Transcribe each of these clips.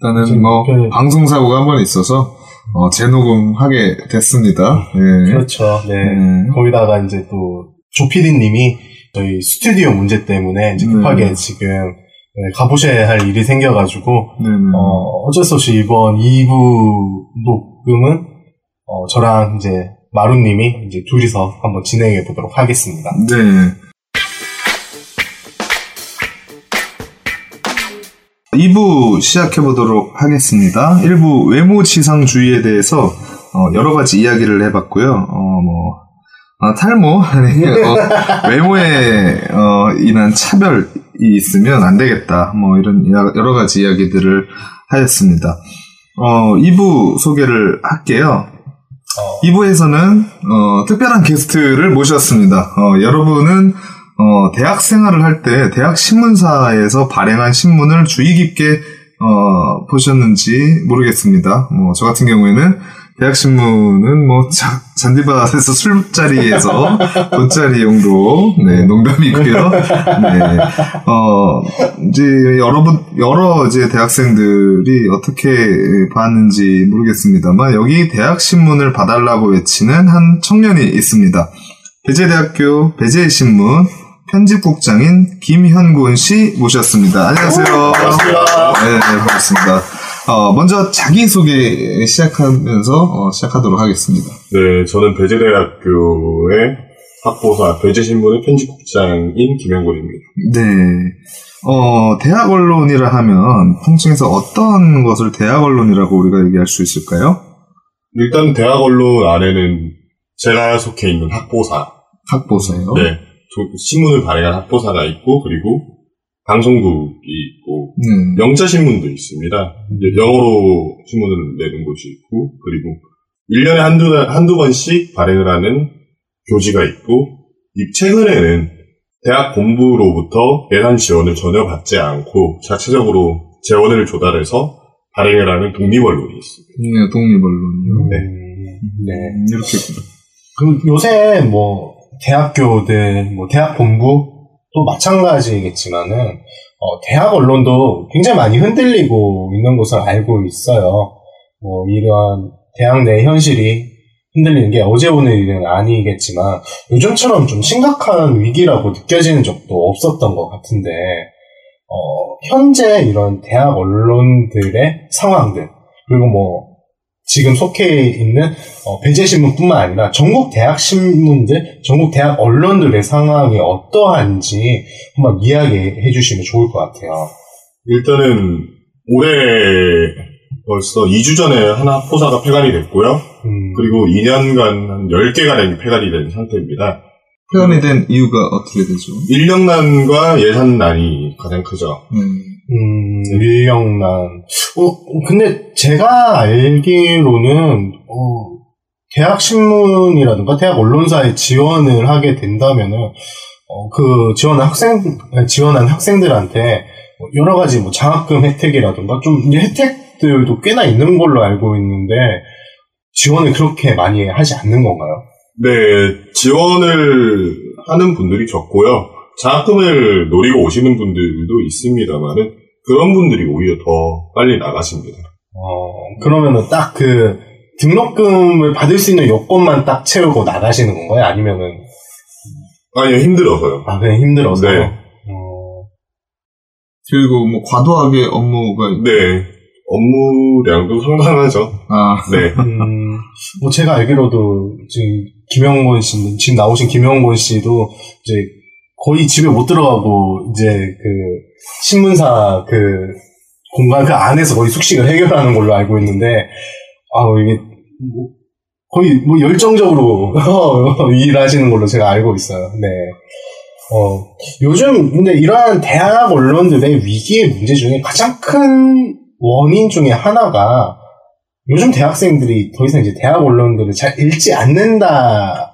일단은 뭐 그- 방송 사고가 한 번 있어서 어, 재녹음하게 됐습니다. 예. 그렇죠. 네. 네. 거기다가 이제 또 조피디님이 저희 스튜디오 문제 때문에 이제 급하게 네. 지금 네, 가보셔야 할 일이 생겨가지고 네네. 어, 어쩔 수 없이 이번 2부 녹음은 어, 저랑 이제 마루님이 이제 둘이서 한번 진행해 보도록 하겠습니다. 네. 2부 시작해 보도록 하겠습니다. 1부 외모 지상주의에 대해서 어, 여러 가지 이야기를 해봤고요. 어, 뭐, 아, 탈모? 아니, 어, 외모에 어, 인한 차별이 있으면 안 되겠다. 뭐, 이런 여러 가지 이야기들을 하였습니다. 어, 2부 소개를 할게요. 어, 2부에서는 어, 특별한 게스트를 모셨습니다. 어, 여러분은 어, 대학 생활을 할 때 대학 신문사에서 발행한 신문을 주의 깊게 어, 보셨는지 모르겠습니다. 뭐 저 같은 경우에는 대학 신문은 뭐 자, 잔디밭에서 술자리에서 돗자리용으로 네 농담이고요. 네. 어 이제 여러 분 여러 이제 대학생들이 어떻게 봤는지 모르겠습니다만 여기 대학 신문을 봐달라고 외치는 한 청년이 있습니다. 배재대학교 배재신문 편집국장인 김현곤 씨 모셨습니다. 안녕하세요. 반갑습니다. 네, 네, 반갑습니다. 어, 먼저 자기소개 시작하면서 어, 시작하도록 하겠습니다. 네, 저는 배재대학교의 학보사 배재신문의 편집국장인 김영곤입니다. 네. 어, 대학 언론이라 하면 통칭해서 어떤 것을 대학 언론이라고 우리가 얘기할 수 있을까요? 일단 대학 언론 안에는 제가 속해 있는 학보사, 학보사요. 네, 조- 신문을 발행한 학보사가 있고 그리고 방송국이 있고 네. 영자 신문도 있습니다. 이제 영어로 신문을 내는 곳이 있고 그리고 1년에 한두, 한두 번씩 발행을 하는 교지가 있고 이 최근에는 대학 본부로부터 예산 지원을 전혀 받지 않고 자체적으로 재원을 조달해서 발행을 하는 독립언론이 있습니다. 네, 독립언론이요. 네. 네. 음, 이렇게. 그럼 요새 뭐 대학교들, 뭐 대학 본부도 마찬가지겠지만은 어, 대학 언론도 굉장히 많이 흔들리고 있는 것을 알고 있어요. 뭐 이런 대학 내 현실이 흔들리는 게 어제 오늘 일은 아니겠지만 요즘처럼 좀 심각한 위기라고 느껴지는 적도 없었던 것 같은데 어, 현재 이런 대학 언론들의 상황들 그리고 뭐 지금 속해 있는 어, 배재신문뿐만 아니라 전국 대학 신문들, 전국 대학 언론들의 상황이 어떠한지 한번 이야기해 주시면 좋을 것 같아요. 일단은 올해 벌써 2주 전에 하나 학보사가 폐간이 됐고요. 음, 그리고 2년간 한 10개가량이 폐간이 된 상태입니다. 표현이 된 이유가 어떻게 되죠? 인력난과 예산난이 가장 크죠. 네. 음, 인력난. 어, 근데 제가 알기로는, 어, 대학 신문이라든가 대학 언론사에 지원을 하게 된다면은, 어, 그 지원한 학생, 지원한 학생들한테 뭐 여러 가지 뭐 장학금 혜택이라든가 좀 이제 혜택들도 꽤나 있는 걸로 알고 있는데, 지원을 그렇게 많이 하지 않는 건가요? 네, 지원을 하는 분들이 적고요. 장학금을 노리고 오시는 분들도 있습니다만은 그런 분들이 오히려 더 빨리 나가십니다. 어, 그러면은 딱 그 등록금을 받을 수 있는 요건만 딱 채우고 나가시는 건가요? 아니면은, 아니요, 힘들어서요. 아, 그냥 힘들어서? 네. 어, 그리고 뭐 과도하게 업무가 있- 네, 업무량도 상당하죠. 아, 네, 음, 뭐 제가 알기로도 지금 김영곤 씨, 지금 나오신 김영곤 씨도 이제 거의 집에 못 들어가고 이제 그 신문사 그 공간 그 안에서 거의 숙식을 해결하는 걸로 알고 있는데, 아, 이게 뭐 거의 뭐 열정적으로 일하시는 걸로 제가 알고 있어요. 네. 어, 요즘 근데 이러한 대학 언론들의 위기의 문제 중에 가장 큰 원인 중에 하나가 요즘 대학생들이 더 이상 이제 대학 언론들을 잘 읽지 않는다라고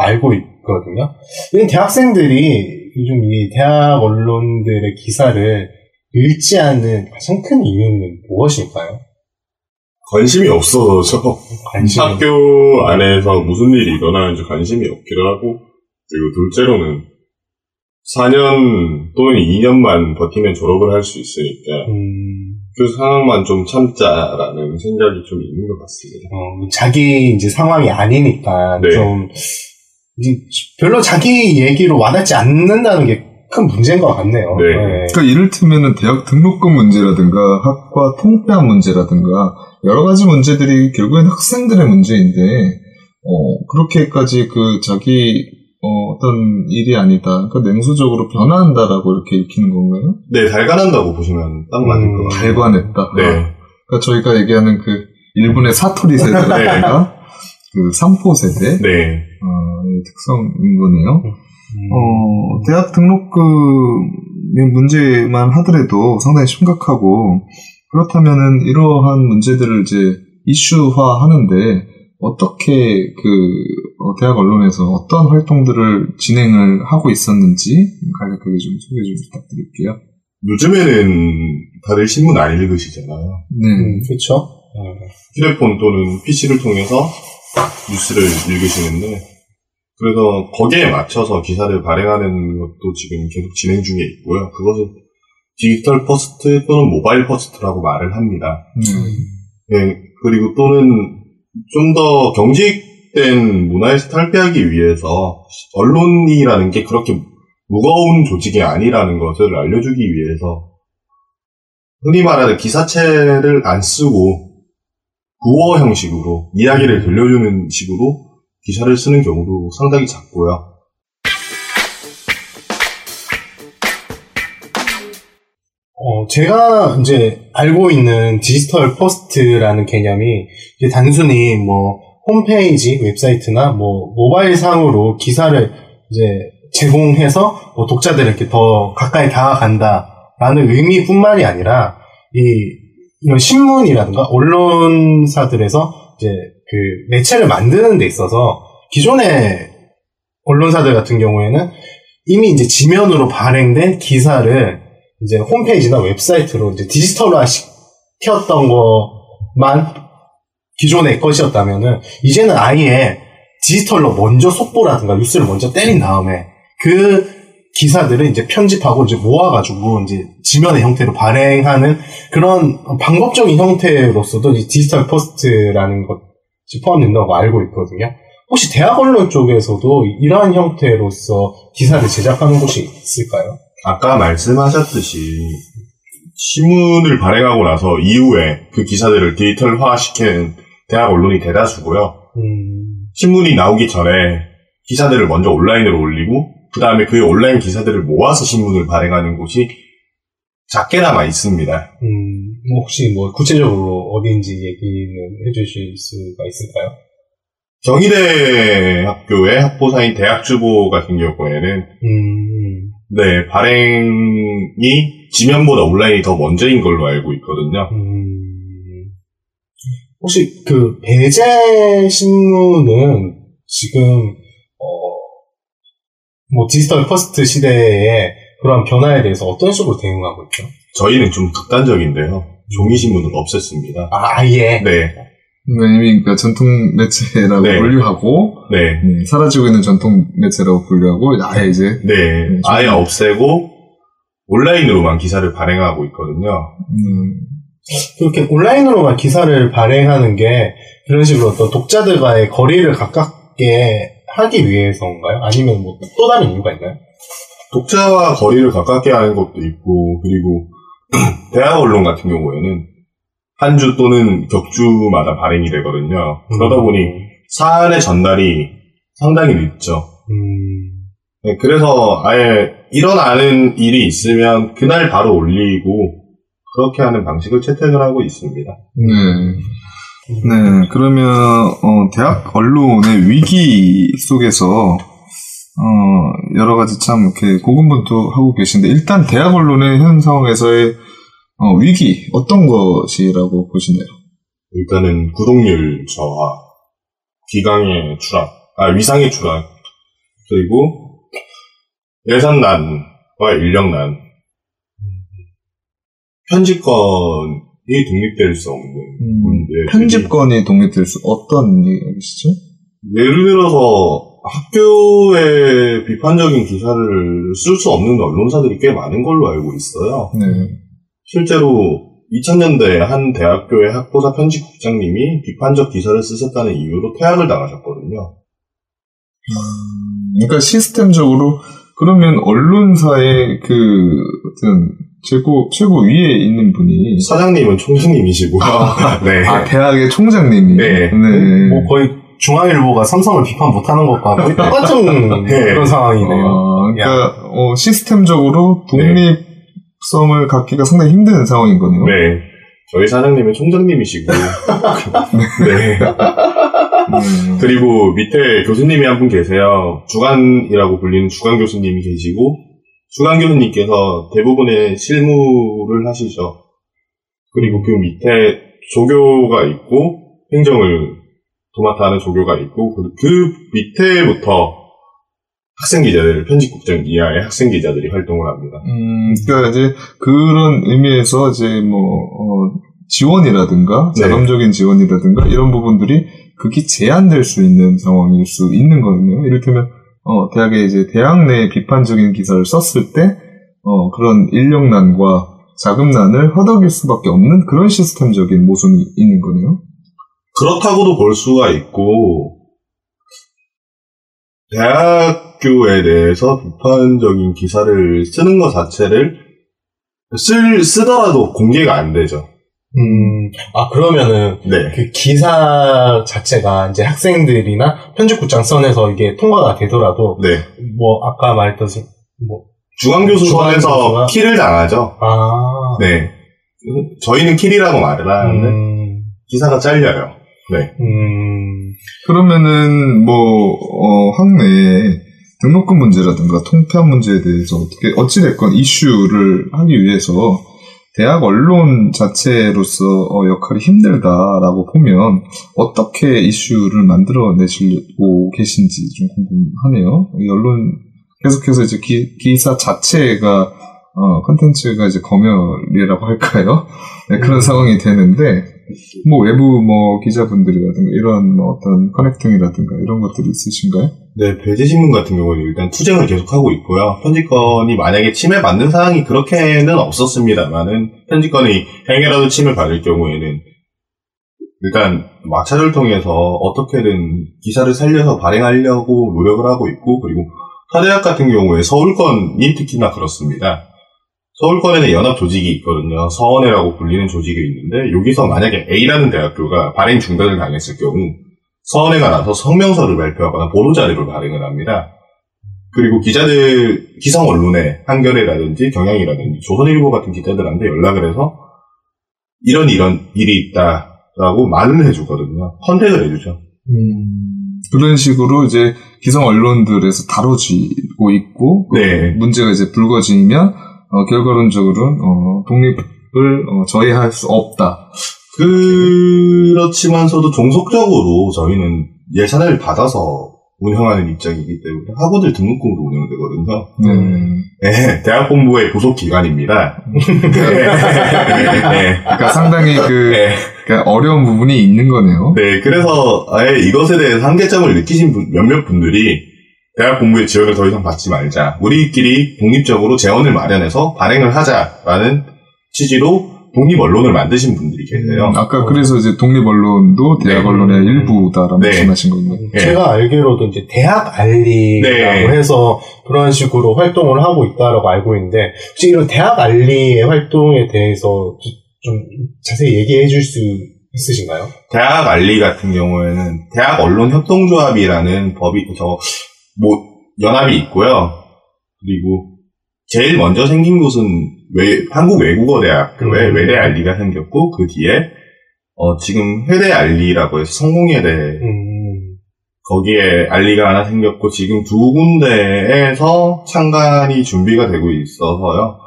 알고 있 거든요. 이 대학생들이 요즘 이 대학 언론들의 기사를 읽지 않는 가장 큰 이유는 무엇일까요? 관심이 없어서 관심. 학교 안에서 무슨 일이 일어나는지 관심이 없기도 하고 그리고 둘째로는 4년 또는 2년만 버티면 졸업을 할 수 있으니까 음, 그 상황만 좀 참자라는 생각이 좀 있는 것 같습니다. 어, 자기 이제 상황이 아니니까 네. 좀 별로 자기 얘기로 와닿지 않는다는 게 큰 문제인 것 같네요. 네. 그러니까 이를테면은 대학 등록금 문제라든가 학과 통폐합 문제라든가 여러 가지 문제들이 결국엔 학생들의 문제인데 어, 그렇게까지 그 자기 어, 떤 일이 아니다. 그러니까 냉소적으로 변화한다라고 이렇게 읽히는 건가요? 네, 달관한다고 보시면 딱 맞을 음, 것 같아요. 달관했다. 네. 그러니까 저희가 얘기하는 그 일본의 사토리 세대가 그 삼포 세대 네. 어, 의 특성인 거네요. 음. 어, 대학 등록금의 문제만 하더라도 상당히 심각하고 그렇다면은 이러한 문제들을 이제 이슈화 하는데 어떻게 그 어, 대학 언론에서 어떤 활동들을 진행을 하고 있었는지 간략하게 좀 소개 좀 부탁드릴게요. 요즘에는 다들 신문 안 읽으시잖아요. 네. 음, 그렇죠. 휴대폰 또는 PC를 통해서 뉴스를 읽으시는데, 그래서 거기에 맞춰서 기사를 발행하는 것도 지금 계속 진행 중에 있고요. 그것은 digital first 또는 mobile first라고 말을 합니다. 네. 네, 그리고 또는 좀 더 경직된 문화에서 탈피하기 위해서 언론이라는 게 그렇게 무거운 조직이 아니라는 것을 알려주기 위해서 흔히 말하는 기사체를 안 쓰고 구어 형식으로 이야기를 들려주는 식으로 기사를 쓰는 경우도 상당히 잦고요. 어, 제가 이제 알고 있는 digital first라는 개념이 단순히 뭐 홈페이지, 웹사이트나 뭐 모바일 상으로 기사를 이제 제공해서 뭐 독자들에게 더 가까이 다가간다라는 의미뿐만이 아니라 이 이런 신문이라든가 언론사들에서 이제 그 매체를 만드는 데 있어서 기존의 언론사들 같은 경우에는 이미 이제 지면으로 발행된 기사를 이제 홈페이지나 웹사이트로 이제 디지털화 시켰던 것만 기존의 것이었다면은 이제는 아예 디지털로 먼저 속보라든가 뉴스를 먼저 때린 다음에 그 기사들을 이제 편집하고 이제 모아가지고 이제 지면의 형태로 발행하는 그런 방법적인 형태로서도 이 digital first라는 것이 포함된다고 알고 있거든요. 혹시 대학 언론 쪽에서도 이러한 형태로서 기사를 제작하는 곳이 있을까요? 아까 말씀하셨듯이 신문을 발행하고 나서 이후에 그 기사들을 디지털화 시키는 대학 언론이 대다수고요. 음, 신문이 나오기 전에 기사들을 먼저 온라인으로 올리고 그 다음에 그 온라인 기사들을 모아서 신문을 발행하는 곳이 작게나마 있습니다. 음, 뭐 혹시 뭐 구체적으로 어디인지 얘기는 해주실 수가 있을까요? 경희대 학교의 학보사인 대학주보 같은 경우에는 음, 네 발행이 지면보다 온라인이 더 먼저인 걸로 알고 있거든요. 음, 혹시 그 배재 신문은 지금 어, 뭐 digital first 시대에 그런 변화에 대해서 어떤 식으로 대응하고 있죠? 저희는 좀 극단적인데요. 종이 신문을 없앴습니다. 아, 아예. 네, 이미 그러니까 전통 매체라고 네. 분류하고 네, 음, 사라지고 있는 전통 매체라고 분류하고 아예 이제 네. 음, 아예. 없애고 온라인으로만 기사를 발행하고 있거든요. 음, 그렇게 온라인으로만 기사를 발행하는 게 그런 식으로 어떤 독자들과의 거리를 가깝게 하기 위해서인가요? 아니면 뭐 또 다른 이유가 있나요? 독자와 거리를 가깝게 하는 것도 있고, 그리고 대학 언론 같은 경우에는 한 주 또는 격주마다 발행이 되거든요. 그러다 보니 사안의 전달이 상당히 늦죠. 음, 네, 그래서 아예 일어나는 일이 있으면 그날 바로 올리고 그렇게 하는 방식을 채택을 하고 있습니다. 네. 네, 그러면, 어, 대학 언론의 위기 속에서, 어, 여러 가지 참 이렇게 고군분투하고 계신데, 일단 대학 언론의 현 상황에서의 어, 위기, 어떤 것이라고 보시나요? 일단은 구독률 저하, 기강의 추락, 아, 위상의 추락, 그리고 예산난과 인력난, 편집권 이 독립될 수 없는 문제. 음, 편집권이 독립될 수, 어떤 얘기시죠? 예를 들어서 학교에 비판적인 기사를 쓸 수 없는 언론사들이 꽤 많은 걸로 알고 있어요. 네. 실제로 2000년대에 한 대학교의 학보사 편집국장님이 비판적 기사를 쓰셨다는 이유로 퇴학을 당하셨거든요. 그러니까 시스템적으로 그러면 언론사의 그 어떤 최고 최고 위에 있는 분이 사장님은 총장님이시고, 네. 아 대학의 총장님이 네. 뭐 거의 중앙일보가 삼성을 비판 못하는 것과 거의 똑같은 네. 그런 상황이네요. 어, 그러니까 어, 시스템적으로 독립성을 갖기가 상당히 힘든 상황인 거네요. 네. 저희 사장님은 총장님이시고, 네. 음. 그리고 밑에 교수님이 한 분 계세요. 주간이라고 불리는 주간 교수님이 계시고, 주간 교수님께서 대부분의 실무를 하시죠. 그리고 그 밑에 조교가 있고, 행정을 도맡아 하는 조교가 있고, 그, 그 밑에부터 학생 기자들, 편집국장 이하의 학생 기자들이 활동을 합니다. 음, 그러니까 이제 그런 의미에서 이제 뭐 어, 지원이라든가 네. 자금적인 지원이라든가 이런 부분들이 극히 제한될 수 있는 상황일 수 있는 거네요. 이를테면 어, 대학에 이제 대학 내 비판적인 기사를 썼을 때 어, 그런 인력난과 자금난을 허덕일 수밖에 없는 그런 시스템적인 모순이 있는 거네요. 그렇다고도 볼 수가 있고, 대학교에 대해서 비판적인 기사를 쓰는 것 자체를 쓸, 쓰더라도 공개가 안 되죠. 음, 아, 그러면은, 네. 그 기사 자체가 이제 학생들이나 편집국장 선에서 이게 통과가 되더라도, 네. 뭐, 아까 말했던, 뭐, 중앙교수 중앙교수가- 선에서 킬을 당하죠. 아, 네. 저희는 킬이라고 말을 하는데, 음, 기사가 잘려요. 네. 음, 그러면은 뭐 어, 학내에 등록금 문제라든가 통폐합 문제에 대해서 어떻게 어찌됐건 이슈를 하기 위해서 대학 언론 자체로서 어, 역할이 힘들다라고 보면 어떻게 이슈를 만들어내시고 계신지 좀 궁금하네요. 이 언론 계속해서 이제 기, 기사 자체가 어, 컨텐츠가 이제 검열이라고 할까요? 네, 그런 음. 상황이 되는데, 뭐 외부 뭐 기자분들이라든가 이런 뭐 어떤 커넥팅이라든가 이런 것들이 있으신가요? 네, 배제신문 같은 경우는 일단 투쟁을 계속하고 있고요. 편집권이 만약에 침해받는 사항이 그렇게는 없었습니다만은, 편집권이 행여라도 침해받을 경우에는, 일단 마찰을 통해서 어떻게든 기사를 살려서 발행하려고 노력을 하고 있고, 그리고 타대학 같은 경우에 서울권이 특히나 그렇습니다. 서울권에는 연합 조직이 있거든요. 서원회라고 불리는 조직이 있는데, 여기서 만약에 A라는 대학교가 발행 중단을 당했을 경우, 서원회가 나서 성명서를 발표하거나 보도 자료를 발행을 합니다. 그리고 기자들, 기성 언론의 한겨레라든지 경향이라든지 조선일보 같은 기자들한테 연락을 해서 이런 이런 일이 있다라고 말을 해주거든요. 컨택을 해주죠. 그런 식으로 이제 기성 언론들에서 다뤄지고 있고 그 네. 문제가 이제 불거지면 어, 결과론적으로는 어, 독립을 어, 저해할 수 없다. 그렇지만서도 종속적으로 저희는 예산을 받아서 운영하는 입장이기 때문에 학우들 등록금으로 운영되거든요. 네. 네, 대학 본부의 부속 기관입니다. 네, 그러니까 상당히 그 네. 그러니까 어려운 부분이 있는 거네요. 네, 그래서 아예 이것에 대해서 한계점을 느끼신 분- 몇몇 분들이 대학 본부의 지원을 더 이상 받지 말자. 우리끼리 독립적으로 재원을 마련해서 발행을 하자라는 취지로 독립 언론을 만드신 분들이 계세요. 음, 아까 그래서 이제 독립 언론도 대학 네. 언론의 일부다라고 네. 말씀하신 건가요? 네. 제가 알기로도 이제 대학 알리라고 네. 해서 그런 식으로 활동을 하고 있다라고 알고 있는데 혹시 이런 대학 알리의 활동에 대해서 좀 자세히 얘기해 줄 수 있으신가요? 대학 알리 같은 경우에는 대학 언론 협동조합이라는 법이 저 뭐 연합이 있고요. 그리고 제일 먼저 생긴 곳은 외- 한국 외국어 대학교에 음. 외대 알리가 생겼고 그 뒤에 어, 지금 회대 알리라고 해서 성공회대 음, 거기에 알리가 하나 생겼고 지금 두 군데에서 창간이 준비가 되고 있어서요.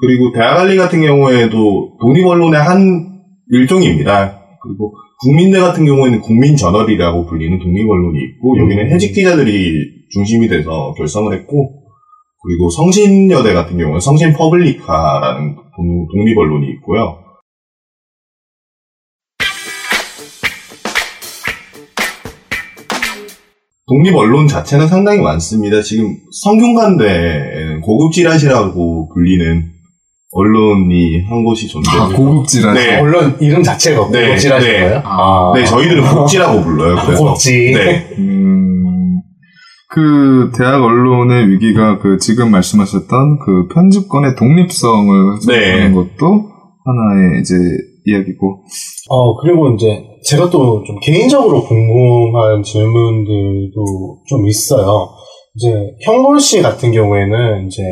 그리고 대학 알리 같은 경우에도 독립 언론의 한 일종입니다. 그리고 국민대 같은 경우에는 국민저널이라고 불리는 독립 언론이 있고 여기는 해직 기자들이 중심이 돼서 결성을 했고 그리고 성신여대 같은 경우는 성신 퍼블리카라는 독- 독립 언론이 있고요. 독립 언론 자체는 상당히 많습니다. 지금 성균관대에는 고급 찌라시라고 불리는 언론이 한 곳이 아, 존재해요. 고급지라. 네. 물론 이름 자체가 네, 고급지라신 네. 거예요? 아. 네, 저희들은 국지라고 불러요. 그래서. 고급지. 네. 음, 그 대학 언론의 위기가 그 지금 말씀하셨던 그 편집권의 독립성을 네. 하는 것도 하나의 이제 이야기고. 어, 그리고 이제 제가 또 좀 개인적으로 궁금한 질문들도 좀 있어요. 이제 형골 씨 같은 경우에는 이제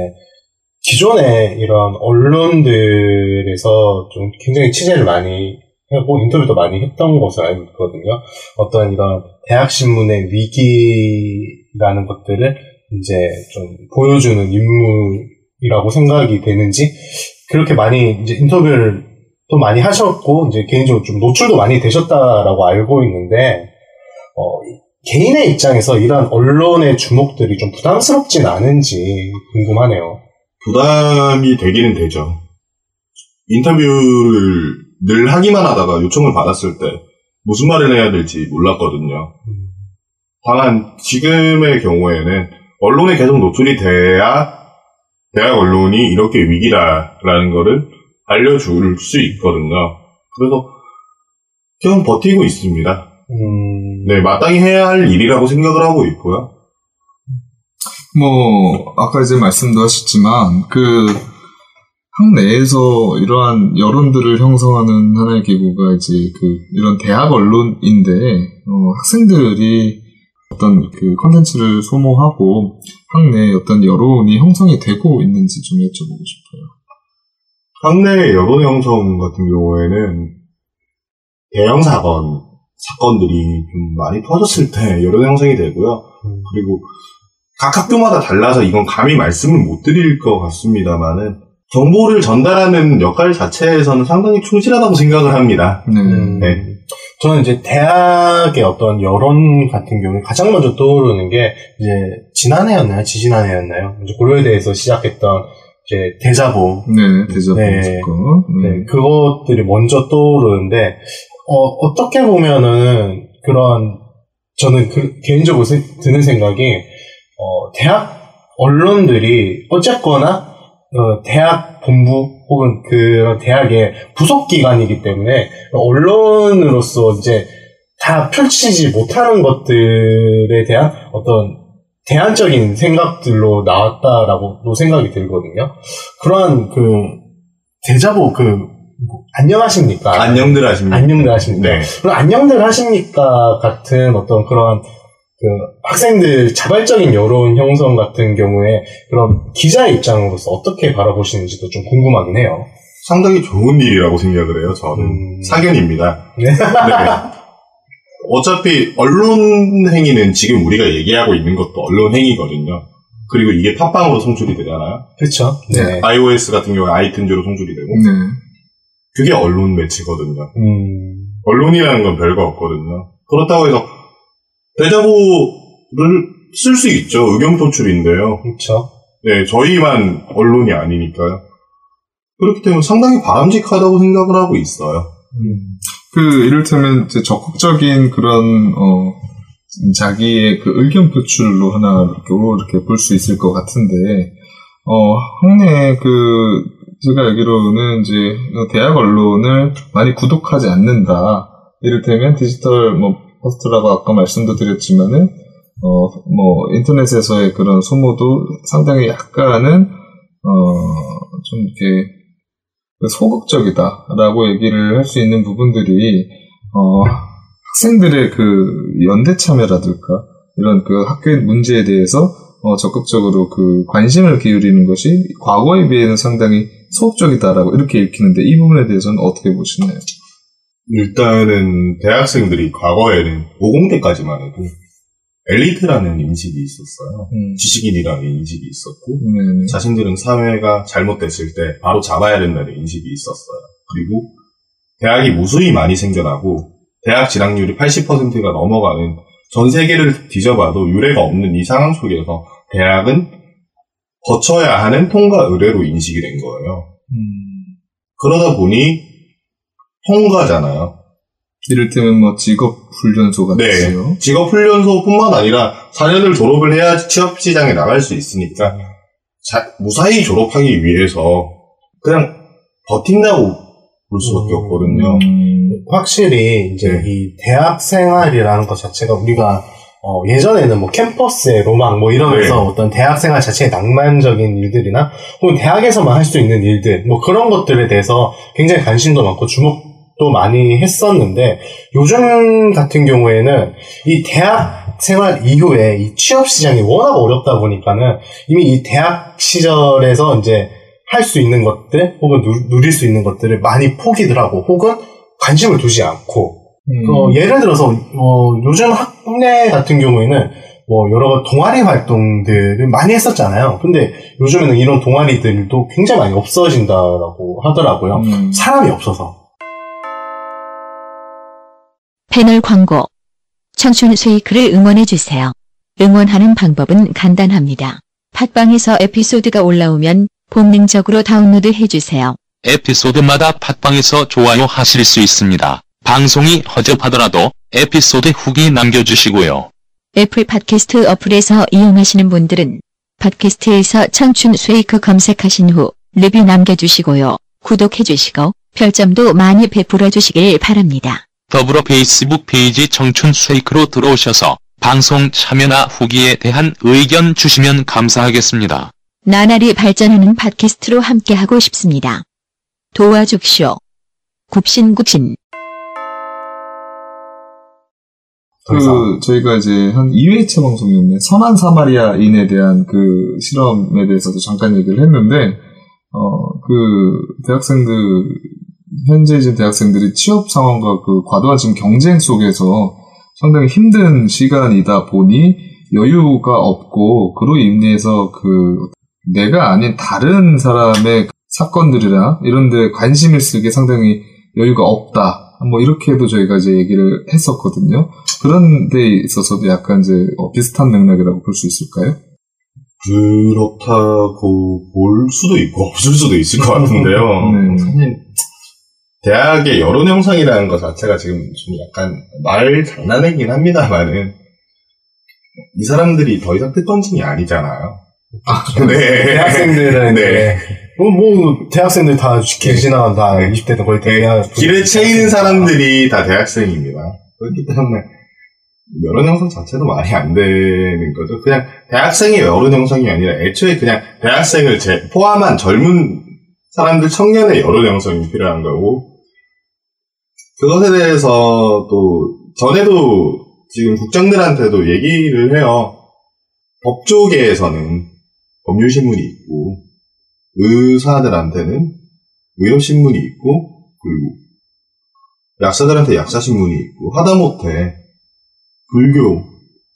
기존에 이런 언론들에서 좀 굉장히 취재를 많이 하고 인터뷰도 많이 했던 것을 알고 있거든요. 어떤 이런 대학 신문의 위기 라는 것들을 이제 좀 보여주는 인물이라고 생각이 되는지 그렇게 많이 이제 인터뷰를 또 많이 하셨고 이제 개인적으로 좀 노출도 많이 되셨다라고 알고 있는데 어, 개인의 입장에서 이러한 언론의 주목들이 좀 부담스럽진 않은지 궁금하네요. 부담이 되기는 되죠. 인터뷰를 늘 하기만 하다가 요청을 받았을 때 무슨 말을 해야 될지 몰랐거든요. 다만 지금의 경우에는 언론에 계속 노출이 돼야 대학 언론이 이렇게 위기다라는 거를 알려줄 수 있거든요. 그래서 계속 버티고 있습니다. 음, 네, 마땅히 해야 할 일이라고 생각을 하고 있고요. 뭐 아까 이제 말씀도 하셨지만 그 학 내에서 이러한 여론들을 형성하는 하나의 기구가 이제 그 이런 대학 언론인데 어, 학생들이 어떤 그 컨텐츠를 소모하고 학내에 어떤 여론이 형성이 되고 있는지 좀 여쭤보고 싶어요. 학내 여론 형성 같은 경우에는 대형 사건, 사건들이 좀 많이 터졌을 때 여론 형성이 되고요. 음. 그리고 각 학교마다 달라서 이건 감히 말씀을 못 드릴 것 같습니다만은 정보를 전달하는 역할 자체에서는 상당히 충실하다고 생각을 합니다. 네. 음, 네. 저는 이제 대학의 어떤 여론 같은 경우에 가장 먼저 떠오르는 게 이제 지난해였나요? 지지난해였나요? 이제 고려대에서 시작했던 이제 대자보 네, 대자보 네. 사건. 네. 네, 그것들이 먼저 떠오르는데, 어, 떻게 보면은, 그런, 저는 그, 개인적으로 세- 드는 생각이, 어, 대학 언론들이, 어쨌거나, 어, 대학 본부, 혹은 그런 대학의 부속 기관이기 때문에, 언론으로서 이제, 다 펼치지 못하는 것들에 대한 어떤 대안적인 생각들로 나왔다라고 생각이 들거든요. 그러한 그 대자보 그 뭐, 안녕하십니까? 안녕들 하십니까? 안녕들 하십니까? 네. 그럼 안녕들 하십니까? 같은 어떤 그러한 그 학생들 자발적인 여론 형성 같은 경우에 그런 기자의 입장으로서 어떻게 바라보시는지도 좀 궁금하긴 해요. 상당히 좋은 일이라고 생각을 해요, 저는. 음. 사견입니다. 네. 네. 어차피 언론 행위는 지금 우리가 얘기하고 있는 것도 언론 행위거든요. 그리고 이게 팟빵으로 송출이 되잖아요. 그렇죠. 네. iOS 같은 경우에 아이튠즈로 송출이 되고 네. 그게 언론 매체거든요. 음. 언론이라는 건 별거 없거든요. 그렇다고 해서 대자보를 쓸 수 있죠. 의견 표출인데요. 그렇죠. 네, 저희만 언론이 아니니까요. 그렇기 때문에 상당히 바람직하다고 생각을 하고 있어요. 음. 그 이를테면 이제 적극적인 그런 어 자기의 그 의견 표출로 하나 이렇게 이렇게 볼 수 있을 것 같은데 어 학내 그 제가 알기로는 이제 대학 언론을 많이 구독하지 않는다. 이를테면 디지털 뭐 포스트라고 아까 말씀도 드렸지만은 어 뭐 인터넷에서의 그런 소모도 상당히 약간은 어 좀 이렇게 그 소극적이다라고 얘기를 할 수 있는 부분들이 어, 학생들의 그 연대 참여라든가 이런 그 학교의 문제에 대해서 어, 적극적으로 그 관심을 기울이는 것이 과거에 비해는 상당히 소극적이다라고 이렇게 읽히는데 이 부분에 대해서는 어떻게 보시나요? 일단은 대학생들이 과거에는 50대까지만 해도 엘리트라는 인식이 있었어요. 음, 지식인이라는 인식이 있었고 네네. 자신들은 사회가 잘못됐을 때 바로 잡아야 된다는 인식이 있었어요. 그리고 대학이 무수히 많이 생겨나고 대학 진학률이 80%가 넘어가는 전 세계를 뒤져봐도 유례가 없는 이 상황 속에서 대학은 거쳐야 하는 통과 의뢰로 인식이 된 거예요. 음, 그러다 보니 통과잖아요. 이를테면 뭐 직업 훈련소 같이요. 네. 직업 훈련소뿐만 아니라 4년을 졸업을 해야 취업 시장에 나갈 수 있으니까 자- 무사히 졸업하기 위해서 그냥 버틴다고 볼 수밖에 음. 없거든요. 음, 확실히 이제 네. 이 대학 생활이라는 것 자체가 우리가 어, 예전에는 뭐 캠퍼스의 로망 뭐 이러면서 네. 어떤 대학 생활 자체의 낭만적인 일들이나 혹은 대학에서만 할 수 있는 일들 뭐 그런 것들에 대해서 굉장히 관심도 많고 주목 도 많이 했었는데 요즘 같은 경우에는 이 대학 생활 이후에 이 취업 시장이 워낙 어렵다 보니까는 이미 이 대학 시절에서 이제 할 수 있는 것들 혹은 누, 누릴 수 있는 것들을 많이 포기를 하고 혹은 관심을 두지 않고 음. 어, 예를 들어서 어, 요즘 학내 같은 경우에는 뭐 여러 동아리 활동들을 많이 했었잖아요. 근데 요즘에는 이런 동아리들도 굉장히 많이 없어진다라고 하더라고요. 음. 사람이 없어서. 패널 광고. 청춘 스웨이크를 응원해주세요. 응원하는 방법은 간단합니다. 팟빵에서 에피소드가 올라오면 본능적으로 다운로드 해주세요. 에피소드마다 팟빵에서 좋아요 하실 수 있습니다. 방송이 허접하더라도 에피소드 후기 남겨주시고요. 애플 팟캐스트 어플에서 이용하시는 분들은 팟캐스트에서 청춘 스웨이크 검색하신 후 리뷰 남겨주시고요. 구독해주시고 별점도 많이 베풀어 주시길 바랍니다. 더불어 페이스북 페이지 청춘 스웨이크로 들어오셔서 방송 참여나 후기에 대한 의견 주시면 감사하겠습니다. 나날이 발전하는 팟캐스트로 함께하고 싶습니다. 도와줍쇼. 굽신굽신. 더 이상. 그 저희가 이제 한 2회차 방송이었네. 선한 사마리아인에 대한 그 실험에 대해서도 잠깐 얘기를 했는데 어 그 대학생들 현재 이제 대학생들이 취업 상황과 그 과도한 지금 경쟁 속에서 상당히 힘든 시간이다 보니 여유가 없고 그로 인해서 그 내가 아닌 다른 사람의 사건들이나 이런 데 관심을 쓰기에 상당히 여유가 없다. 뭐 이렇게도 저희가 이제 얘기를 했었거든요. 그런 데 있어서도 약간 이제 어, 비슷한 맥락이라고 볼 수 있을까요? 그렇다고 볼 수도 있고 없을 수도 있을 것 같은데요. 네. 사실 대학의 여론 형성이라는 것 자체가 지금 좀 약간 말 장난이긴 합니다만은 이 사람들이 더 이상 특권층이 아니잖아요. 네. 대학생들은 네. 이제 뭐, 뭐 대학생들 다길 지나가면 다 20대든 거의 대학 네. 길에 채이는 사람들이 다 대학생입니다. 그렇기 때문에 여론 형성 자체도 말이 안 되는 거죠. 그냥 대학생의 여론 형성이 아니라 애초에 그냥 대학생을 제- 포함한 젊은 사람들 청년의 여론 형성이 필요한 거고 그것에 대해서 또 전에도 지금 국장들한테도 얘기를 해요. 법조계에서는 법률신문이 있고 의사들한테는 의료신문이 있고 그리고 약사들한테 약사신문이 있고 하다못해 불교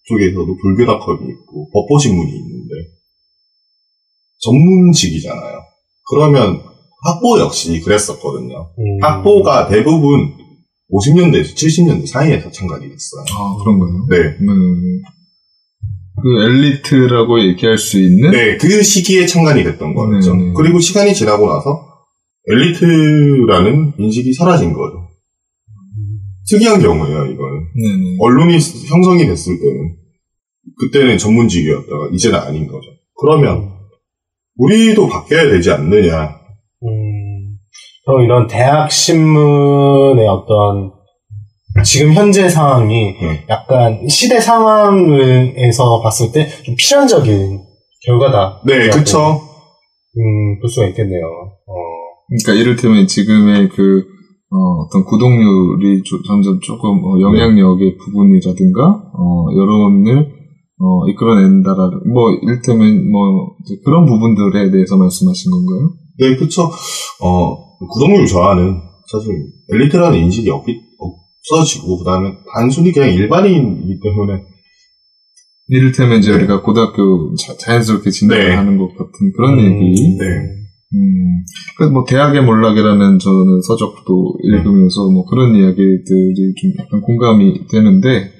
쪽에서도 불교닷컴이 있고 법보신문이 있는데 전문직이잖아요. 그러면 학보 역시 그랬었거든요. 음. 학보가 대부분 50년대에서 70년대 사이에서 창간이 됐어요. 아 그런가요? 네. 네. 그 엘리트라고 얘기할 수 있는 네, 그 시기에 창간이 됐던 거였죠. 네, 네. 그리고 시간이 지나고 나서 엘리트라는 인식이 사라진 거죠. 특이한 경우예요, 이거는. 네네. 언론이 형성이 됐을 때는 그때는 전문직이었다가 이제는 아닌 거죠. 그러면 우리도 바뀌어야 되지 않느냐. 음, 그럼 이런 대학 신문의 어떤 지금 현재 상황이 네. 약간 시대 상황에서 봤을 때 좀 필연적인 결과다. 네, 그쵸. 음, 볼 수가 있겠네요. 어, 그러니까 이를테면 지금의 그 어, 떤 구독률이 조- 점점 조금 어, 영향력의 부분이라든가 어, 여론을 어, 이끌어낸다라는 뭐 이를테면 뭐 이제 그런 부분들에 대해서 말씀하신 건가요? 네, 그쵸. 어, 구독률 저하는 사실 엘리트라는 인식이 없, 없어지고, 그 다음에 단순히 그냥 일반인이기 때문에 이를테면 이제 네. 우리가 고등학교 자, 자연스럽게 진학을 네. 하는 것 같은 그런 음, 얘기. 네. 음, 그래서 뭐 대학의 몰락이라는 저는 서적도 읽으면서 뭐 그런 이야기들이 좀 약간 공감이 되는데,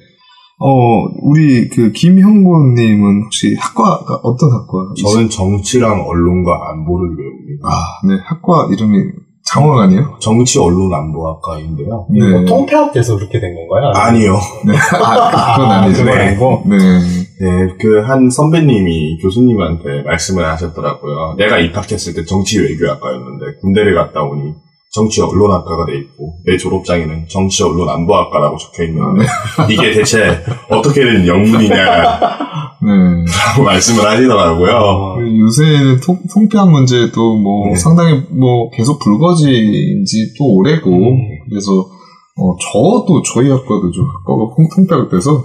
어, 우리 그 김형곤님은 혹시 학과가 어떤 학과? 저는 정치랑 언론과 안보를 배웁니다. 아, 네, 학과 이름이 장원 아니에요? 정치 언론 안보학과인데요. 네. 뭐 통폐합돼서 그렇게 된 건가요? 아니요. 네, 아, 그건 아니죠. 네. 아니고. 네. 네, 그 한 선배님이 교수님한테 말씀을 하셨더라고요. 내가 입학했을 때 정치 외교학과였는데 군대를 갔다 오니 정치 언론 학과가 돼 있고 내 졸업장에는 정치 언론 안보학과라고 적혀 있는데 이게 대체 어떻게 된 영문이냐라고 네. 말씀을 하시더라고요. 그 요새는 통, 통폐합 문제도 뭐 네. 상당히 뭐 계속 불거진 지 또 오래고 음. 그래서 어, 저도 저희 학과도 좀 학과가 통- 통폐합 돼서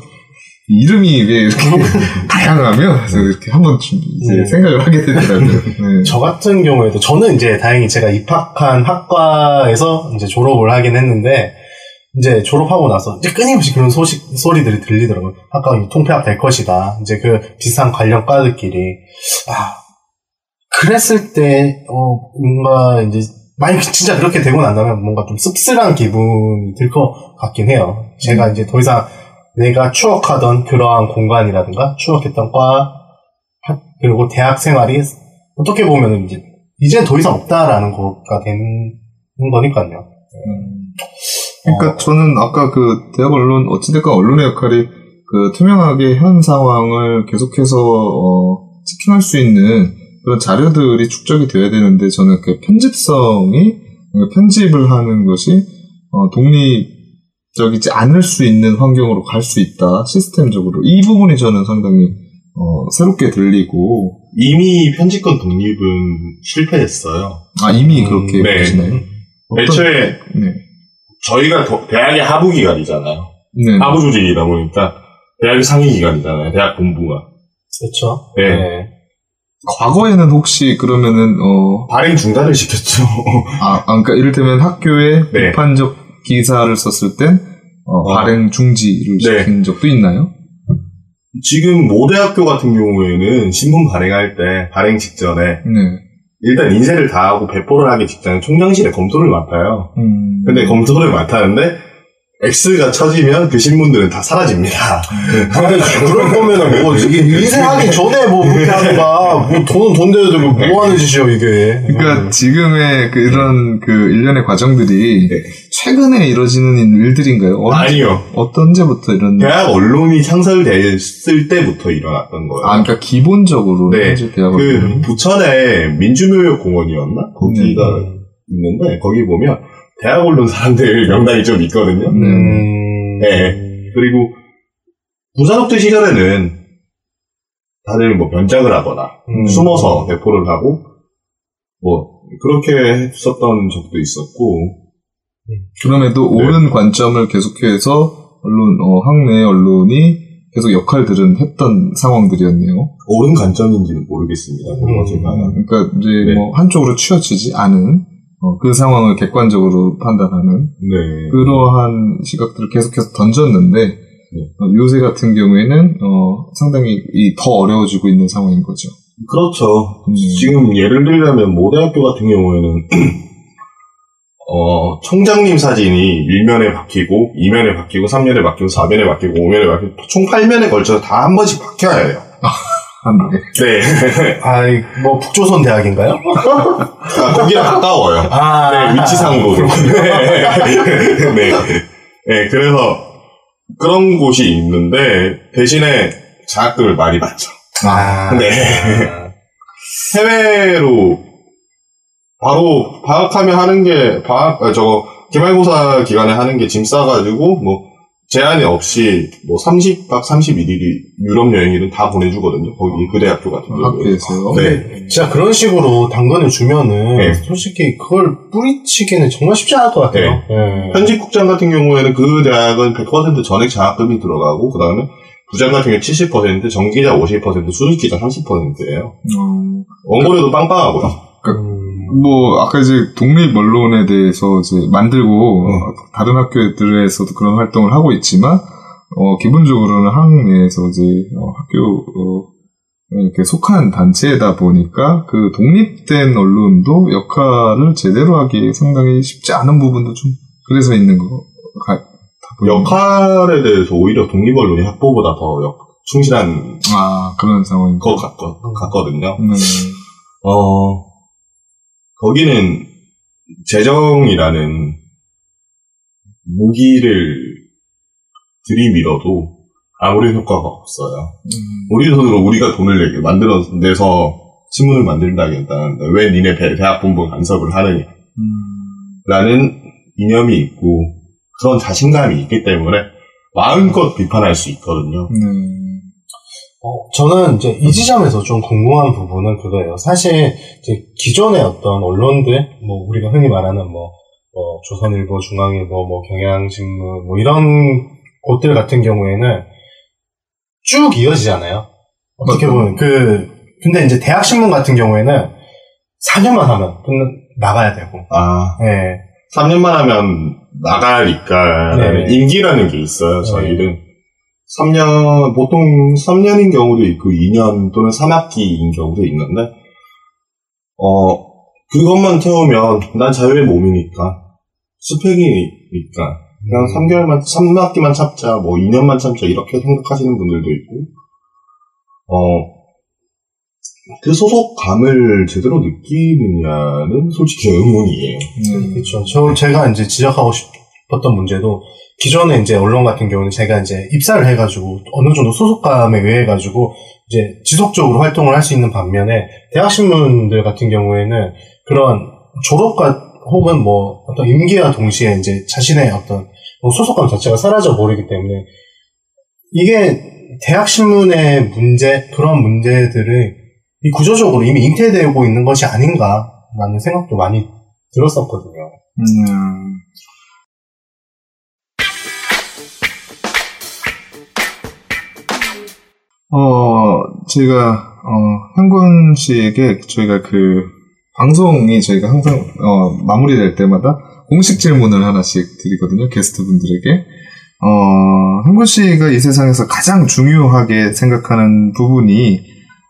이름이 왜 이렇게 다양하면 그래서 이렇게 한번 좀 이제 음. 생각을 하게 되더라고요. 네. 저 같은 경우에도 저는 이제 다행히 제가 입학한 학과에서 이제 졸업을 하긴 했는데 이제 졸업하고 나서 이제 끊임없이 그런 소식 소리들이 들리더라고요. 학과가 통폐합 될 것이다. 이제 그 비슷한 관련 과들끼리 아 그랬을 때 어, 뭔가 이제 만약 진짜 그렇게 되고 난다면 뭔가 좀 씁쓸한 기분이 들 것 같긴 해요. 제가 이제 더 이상 내가 추억하던 그러한 공간이라든가 추억했던 과 학- 그리고 대학 생활이 어떻게 보면 이제 이제 더 이상 없다라는 거가 되는 거니까요. 그러니까 저는 아까 그 대학 언론 어찌됐건 언론의 역할이 그 투명하게 현 상황을 계속해서 어, 체킹할 수 있는 그런 자료들이 축적이 돼야 되는데 저는 그 편집성이 그 편집을 하는 것이 어, 독립 적이지 않을 수 있는 환경으로 갈 수 있다 시스템적으로 이 부분이 저는 상당히 어, 새롭게 들리고 이미 편집권 독립은 실패했어요. 아 이미 음, 그렇게 네. 보시나요? 어떤- 애초에 네. 저희가 더- 대학의 하부 기관이잖아요. 네. 하부 조직이다 보니까 대학의 상위 기관이잖아요. 대학 본부가. 그렇죠. 네. 과거에는 혹시 그러면은 어, 발행 중단을 시켰죠. 아, 아, 그러니까 이를테면 학교에 네. 비판적 기사를 썼을 땐 어, 어. 발행 중지를 네. 시킨 적도 있나요? 지금 모대학교 같은 경우에는 신문 발행할 때 발행 직전에 네. 일단 인쇄를 다 하고 배포를 하기 직전에 총장실에 검토를 맡아요. 음. 근데 검토를 맡았는데 X가 쳐지면 그 신문들은 다 사라집니다. 근데 그럴 거면은 뭐 이게 인쇄하기 전에 뭐 그렇게 하는가 뭐 돈은 돈대로 뭐 하는 짓이요 이게 그러니까 지금의 그 이런 그 일련의 과정들이 네. 최근에 이루어지는 일들인가요? 어, 아니요. 어떤 언제부터 이런 대학 언론이 창설됐을 때부터 일어났던 거예요. 아, 그러니까 기본적으로 네. 그 부천에 민주묘역공원이었나? 거기가 음. 있는데 거기 보면 대학 언론 사람들 명단이 좀 있거든요. 네. 음. 네. 그리고 부산업대 시절에는 다들 뭐 변장을 하거나 음. 숨어서 배포를 하고 뭐 그렇게 했었던 적도 있었고 그럼에도 네. 옳은 관점을 계속해서 언론 어, 학내 언론이 계속 역할들은 했던 상황들이었네요. 옳은 관점인지는 모르겠습니다. 음. 제가 그러니까 이제 네. 뭐 한쪽으로 치우치지 않은 어, 그 상황을 객관적으로 판단하는 네. 그러한 시각들을 계속해서 던졌는데 네. 어, 요새 같은 경우에는 어, 상당히 이 더 어려워지고 있는 상황인 거죠. 그렇죠. 음. 지금 예를 들자면 모대학교 같은 경우에는 어, 총장님 사진이 1면에 박히고 2면에 박히고 3면에 박히고 4면에 박히고 5면에 박히고 총 8면에 걸쳐서 다 한 번씩 박혀야 해요. 한 네. 네. 아이 뭐 북조선 대학인가요? 아, 거기랑 가까워요. 아 네, 위치상으로도. 네. 네. 네, 그래서 그런 곳이 있는데 대신에 장학금을 많이 받죠. 아 네. 해외로 바로 방학하면 하는 게 방학 아, 저거 기말고사 기간에 하는 게 짐 싸가지고 뭐 제한이 없이 뭐 30박 31일이 유럽 여행일은 다 보내주거든요. 거기 그 대학교 같은 경우. 학교에서요. 네. 진짜 그런 식으로 당근을 주면은 네. 솔직히 그걸 뿌리치기는 정말 쉽지 않을 것 같아요. 네. 편집국장 같은 경우에는 그 대학은 100% 전액 장학금이 들어가고 그 다음에 부장 같은 경우 70%, 정기자 50%, 수습기자 30%예요. 어, 원고료도 빵빵하고요. 음. 뭐 아까 이제 독립 언론에 대해서 이제 만들고 네. 어, 다른 학교들에서도 그런 활동을 하고 있지만 어, 기본적으로는 학내에서 이제 어, 학교 어, 이렇게 속한 단체다 보니까 그 독립된 언론도 역할을 제대로 하기 상당히 쉽지 않은 부분도 좀 그래서 있는 거 보입니다. 역할에 대해서 오히려 독립 언론이 학보보다 더 역- 충실한 아 그런 상황인 것 같거, 같거든요. 네. 어, 거기는 재정이라는 무기를 들이밀어도 아무리 효과가 없어요. 음. 우리 돈으로 우리가 돈을 내게 만들어내서 신문을 만든다겠다는데 왜 니네 대- 대학 본부 간섭을 하느냐 음. 라는 이념이 있고 그런 자신감이 있기 때문에 마음껏 비판할 수 있거든요. 네. 어, 저는 이제 이 지점에서 좀 궁금한 부분은 그거예요. 사실 이제 기존의 어떤 언론들, 뭐 우리가 흔히 말하는 뭐, 뭐 조선일보, 중앙일보, 뭐 경향신문, 뭐 이런 곳들 같은 경우에는 쭉 이어지잖아요. 어떻게. 보면 그 근데 이제 대학 신문 같은 경우에는 4년만 하면 끝 나가야 되고, 아, 예, 3년만 하면 나가니까 네. 임기라는 게 있어요. 저희는 3년 보통 3년인 경우도 있고 2년 또는 3학기인 경우도 있는데 어 그것만 채우면 난 자유의 몸이니까 스펙이니까 그냥 3개월만 3학기만 참자 뭐 2년만 참자 이렇게 생각하시는 분들도 있고 어 그 소속감을 제대로 느끼느냐는 솔직히 의문이에요. 네. 그렇죠. 저 제가 이제 지적하고 싶었던 문제도 기존에 이제 언론 같은 경우는 제가 이제 입사를 해가지고 어느 정도 소속감에 의해 가지고 이제 지속적으로 활동을 할 수 있는 반면에 대학 신문들 같은 경우에는 그런 졸업과 혹은 뭐 어떤 임기와 동시에 이제 자신의 어떤 뭐 소속감 자체가 사라져 버리기 때문에 이게 대학 신문의 문제 그런 문제들을 이 구조적으로 이미 잉태되고 있는 것이 아닌가라는 생각도 많이 들었었거든요. 음. 어, 제가, 어, 현군 씨에게 저희가 그, 방송이 저희가 항상, 어, 마무리될 때마다 공식 질문을 하나씩 드리거든요, 게스트 분들에게. 어, 현군 씨가 이 세상에서 가장 중요하게 생각하는 부분이,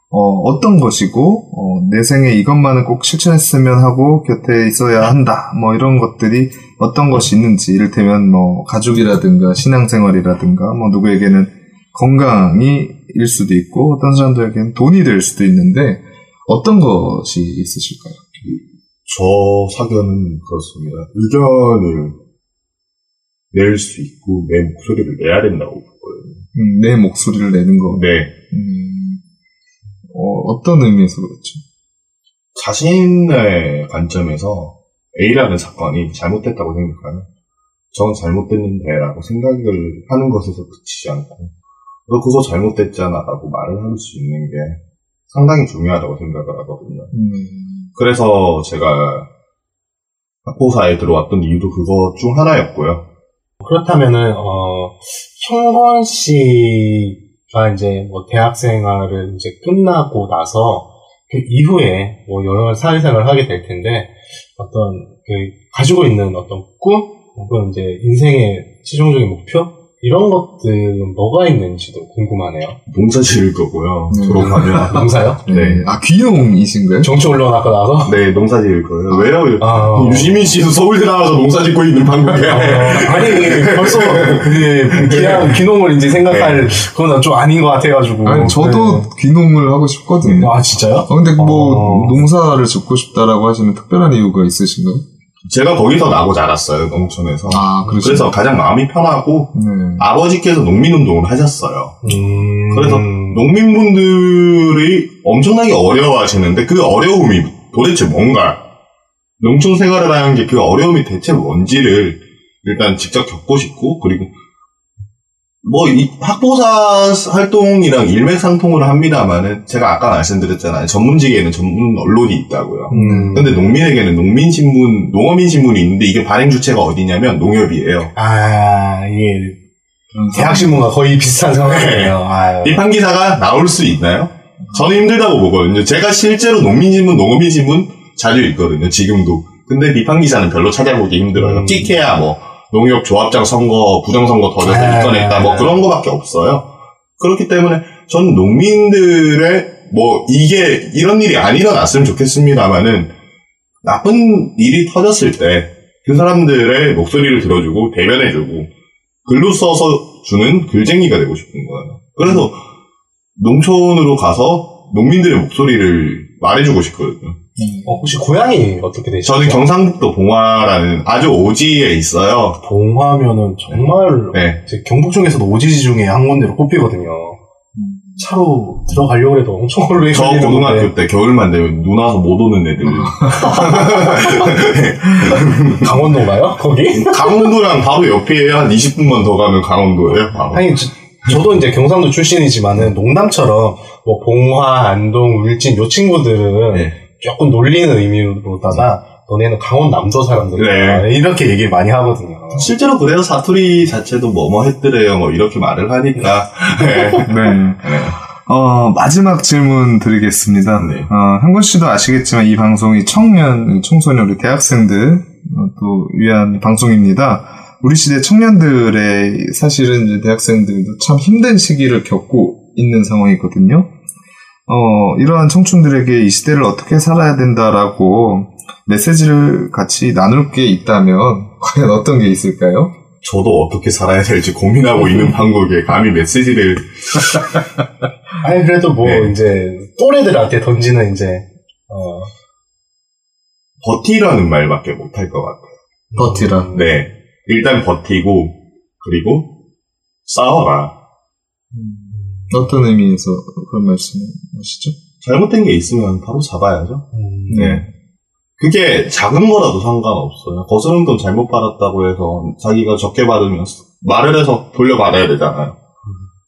어, 떤 것이고, 어, 내 생에 이것만은 꼭 실천했으면 하고 곁에 있어야 한다. 뭐 이런 것들이 어떤 것이 있는지, 이를테면 뭐 가족이라든가 신앙생활이라든가 뭐 누구에게는 건강이 일 수도 있고 어떤 사람들에게는 돈이 될 수도 있는데 어떤 것이 있으실까요? 저 사견은 그렇습니다. 의견을 낼 수 있고 내 목소리를 내야 된다고 보거든요. 음, 내 목소리를 내는 거. 네. 음, 어, 떤 의미에서 그렇죠? 자신의 관점에서 A라는 사건이 잘못됐다고 생각하면 전 잘못됐는데라고 생각을 하는 것에서 그치지 않고 너 그거 잘못됐잖아 라고 말을 할 수 있는 게 상당히 중요하다고 생각을 하거든요. 음, 그래서 제가 학보사에 들어왔던 이유도 그거 중 하나였고요. 그렇다면은 어 형건 씨가 이제 뭐 대학 생활을 이제 끝나고 나서 그 이후에 뭐 여러 가지 사회생활을 하게 될 텐데 어떤 그 가지고 있는 어떤 꿈 혹은 이제 인생의 최종적인 목표 이런 것들은 뭐가 있는지도 궁금하네요. 농사 지을 거고요. 음. 졸업하면. 농사요? 네. 아, 귀농이신가요? 정치 언론 아까 나와서? 네, 농사 지을 거예요. 왜요? 아, 유시민 씨도 서울대 나와서 농사 짓고 있는 방법에. 어, 아니 벌써 그 기한 귀농을 이제 생각할 그건 좀 아닌 것 같아가지고. 아니, 저도 네. 귀농을 하고 싶거든요. 아 진짜요? 어, 근데 뭐, 어. 농사를 짓고 싶다라고 하시는 특별한 이유가 있으신가요? 제가 거기서 나고 자랐어요, 농촌에서. 아. 그래서 가장 마음이 편하고, 네. 아버지께서 농민운동을 하셨어요. 음... 그래서 농민분들이 엄청나게 어려워하시는데 그 어려움이 도대체 뭔가 농촌 생활을 하는 게 그 어려움이 대체 뭔지를 일단 직접 겪고 싶고 그리고 뭐 이 학보사 활동이랑 일맥상통을 합니다만은 제가 아까 말씀드렸잖아요 전문직에는 전문 언론이 있다고요. 음... 근데 농민에게는 농민신문, 농어민신문이 있는데 이게 발행 주체가 어디냐면 농협이에요. 아 이게 대학신문과 거의 비슷한 상황이에요. 아유. 비판 기사가 나올 수 있나요? 저는 힘들다고 보거든요. 제가 실제로 농민신문, 농어민신문 자주 읽거든요. 지금도. 근데 비판 기사는 별로 찾아보기 힘들어요. 음. 끼케야 뭐 농협 조합장 선거, 부정선거 터져서 아. 이겨냈다 뭐 그런 거밖에 없어요. 그렇기 때문에 전 농민들의 뭐 이게 이런 일이 안 일어났으면 좋겠습니다만은 나쁜 일이 터졌을 때 그 사람들의 목소리를 들어주고 대변해주고 글로 써서 주는 글쟁이가 되고 싶은 거예요. 그래서 농촌으로 가서 농민들의 목소리를 말해주고 싶거든요. 어, 혹시 고향이 어떻게 되시죠? 저는 경상북도 봉화라는 아주 오지에 있어요. 봉화면은 정말 네. 이제 경북 중에서도 오지지 중에 한 군데로 꼽히거든요. 차로 들어가려고 해도 엄청 걸리게 저 걸리는데. 고등학교 때 겨울만 되면 눈 와서 못 오는 애들. 강원도인가요? 거기? 강원도랑 바로 옆이에요. 한 20분만 더 가면 강원도예요. 바로. 아니 저, 도 이제 경상도 출신이지만은 농담처럼 뭐 봉화, 안동, 울진 요 친구들은 네. 조금 놀리는 의미로다가 너네는 강원 남도 사람들이야 네. 이렇게 얘기 많이 하거든요. 실제로 그래요. 사투리 자체도 뭐뭐 했더래요. 뭐 이렇게 말을 하니까. 네. 네. 어, 마지막 질문 드리겠습니다. 네. 어, 한권 씨도 아시겠지만 이 방송이 청년, 청소년, 우리 대학생들 어, 또 위한 방송입니다. 우리 시대 청년들의 사실은 이제 대학생들도 참 힘든 시기를 겪고 있는 상황이거든요. 어, 이러한 청춘들에게 이 시대를 어떻게 살아야 된다라고 메시지를 같이 나눌 게 있다면 과연 어떤 게 있을까요? 저도 어떻게 살아야 될지 고민하고 있는 판국에 감히 메시지를 아니 그래도 뭐 네. 이제 또래들한테 던지는 이제 어, 버티라는 말밖에 못할 것 같아요. 버티라. 네. 일단 버티고 그리고 싸워라. 어떤 의미에서 그런 말씀을 하시죠? 잘못된 게 있으면 바로 잡아야죠. 음, 네. 그게 작은 거라도 상관없어요. 거스름 돈 잘못 받았다고 해서 자기가 적게 받으면 말을 해서 돌려받아야 되잖아요.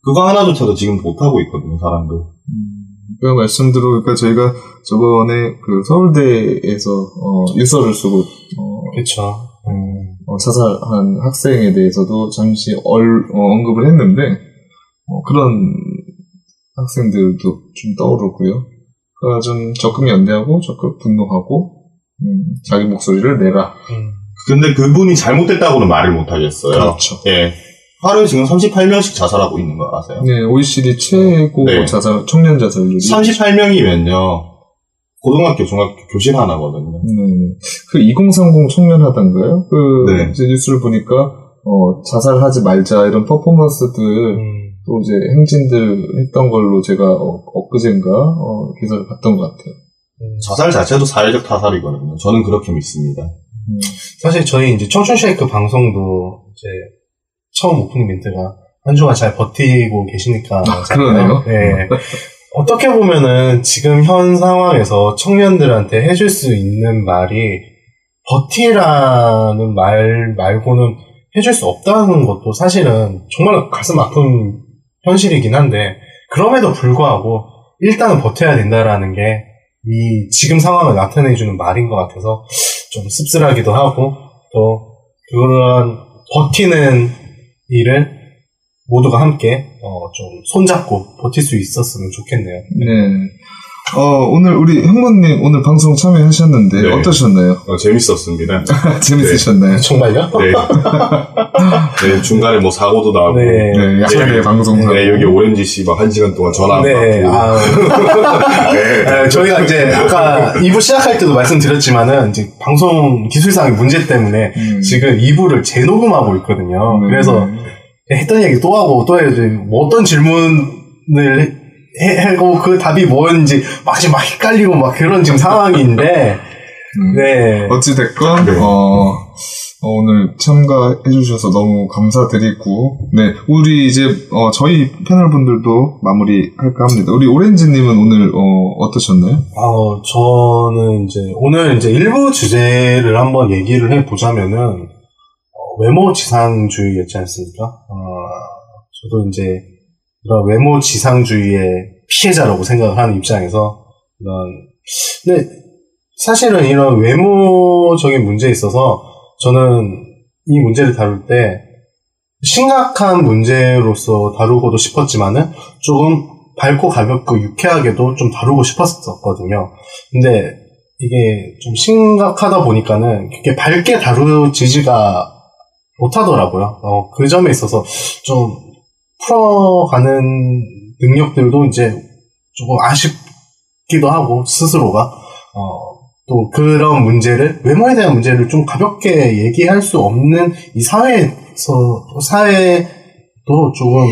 그거 하나조차도 지금 못하고 있거든요, 사람들. 그 말씀 들어보니까 저희가 저번에 그 서울대에서 어, 일서를 쓰고 어, 그렇죠. 어, 자살한 학생에 대해서도 잠시 얼, 어, 언급을 했는데 어, 그런 학생들도 좀 떠오르고요. 그가 좀 적극 연대하고 적극 분노하고 음, 자기 목소리를 내라. 음. 근데 그분이 잘못됐다고는 말을 못 하겠어요. 그렇죠. 예. 하루에 지금 38명씩 자살하고 있는 거 아세요? 네, OECD 최고 네. 자살 청년 자살률이 38명이면요. 고등학교, 중학교 교실 하나거든요. 네, 그 2030 청년 하단가요? 그 네. 이제 뉴스를 보니까 어, 자살하지 말자 이런 퍼포먼스들 음. 또 이제 행진들 했던 걸로 제가 어, 엊그젠가 어, 기사를 봤던 것 같아요. 음. 자살 자체도 사회적 타살이거든요. 저는 그렇게 믿습니다. 음, 사실 저희 이제 청춘 쉐이크 방송도 이제 처음 오프닝 멘트가 한 주간 잘 버티고 계시니까 아, 그러네요. 네. 어떻게 보면은 지금 현 상황에서 청년들한테 해줄 수 있는 말이 버티라는 말 말고는 해줄 수 없다는 것도 사실은 정말 가슴 아픈 현실이긴 한데 그럼에도 불구하고 일단은 버텨야 된다라는 게 이 지금 상황을 나타내주는 말인 것 같아서 좀 씁쓸하기도 하고 또 그런 버티는 일을 모두가 함께 어, 좀 손잡고 버틸 수 있었으면 좋겠네요. 네. 어, 오늘 우리 형모님 오늘 방송 참여하셨는데 네. 어떠셨나요? 어, 재밌었습니다. 재밌으셨나요? 정말요? 네. 네, 중간에 뭐 사고도 나고. 네. 네, 약간의 네. 방송사. 네, 여기 오렌지 씨 막 한 시간 동안 전화 안 네. 받고. 아, 네. 아, 저희가 이제 아까 2부 시작할 때도 말씀드렸지만은 이제 방송 기술상의 문제 때문에 음. 지금 2부를 재녹음하고 있거든요. 네. 그래서 했던 얘기 또 하고 또 해야지 뭐 어떤 질문 을 해- 하고 그 답이 뭔지 막 지금 막 헷갈리고 막 그런 지금 상황인데 음. 네. 어찌 됐건, 네. 어, 어, 오늘 참가해 주셔서 너무 감사드리고, 네, 우리 이제, 어, 저희 패널 분들도 마무리할까 합니다. 우리 오렌지님은 오늘, 어, 어떠셨나요? 아, 저는 이제 오늘 이제 일부 주제를 한번 얘기를 해 보자면은 어, 외모 지상주의였지 않습니까? 어, 저도 이제 이런 외모 지상주의의 피해자라고 생각을 하는 입장에서 이런 근데 사실은 이런 외모적인 문제에 있어서 저는 이 문제를 다룰 때 심각한 문제로서 다루고도 싶었지만은 조금 밝고 가볍고 유쾌하게도 좀 다루고 싶었었거든요. 근데 이게 좀 심각하다 보니까는 그렇게 밝게 다루지지가 못하더라고요. 어, 그 점에 있어서 좀 풀어가는 능력들도 이제 조금 아쉽기도 하고 스스로가 어, 또 그런 문제를 외모에 대한 문제를 좀 가볍게 얘기할 수 없는 이 사회에서 사회도 조금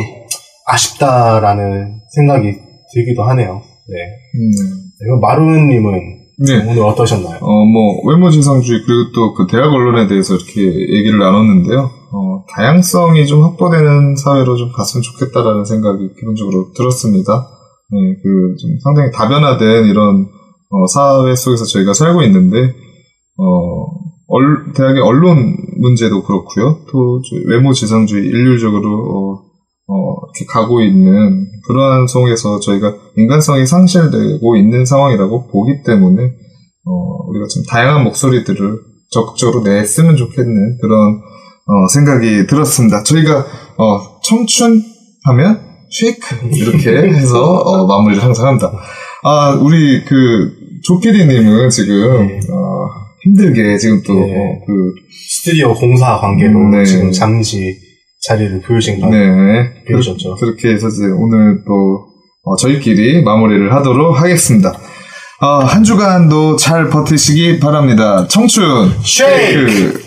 아쉽다라는 생각이 들기도 하네요. 네. 음, 그리고 마루님은 네. 오늘 어떠셨나요? 어, 뭐, 외모지상주의, 그리고 또 그 대학 언론에 대해서 이렇게 얘기를 나눴는데요. 어, 다양성이 좀 확보되는 사회로 좀 갔으면 좋겠다라는 생각이 기본적으로 들었습니다. 네, 그, 좀 상당히 다변화된 이런, 어, 사회 속에서 저희가 살고 있는데, 어, 얼- 대학의 언론 문제도 그렇고요. 또, 저 외모 지상주의, 일률적으로, 어, 어, 이렇게 가고 있는 그러한 속에서 저희가 인간성이 상실되고 있는 상황이라고 보기 때문에 어, 우리가 좀 다양한 목소리들을 적극적으로 냈으면 좋겠는 그런 어, 생각이 들었습니다. 저희가 어, 청춘 하면 쉐이크 이렇게 해서 어, 마무리를 항상 합니다. 아 우리 그 조피디님은 지금 네. 어, 힘들게 지금 또 네. 어, 그, 스튜디오 공사 관계로 네. 지금 잠시 자리를 비우신 거네 비우셨죠. 그렇게 해서 이제 오늘 또 어, 저희끼리 마무리를 하도록 하겠습니다. 어, 한 주간도 잘 버티시기 바랍니다. 청춘 쉐이크! 쉐이크!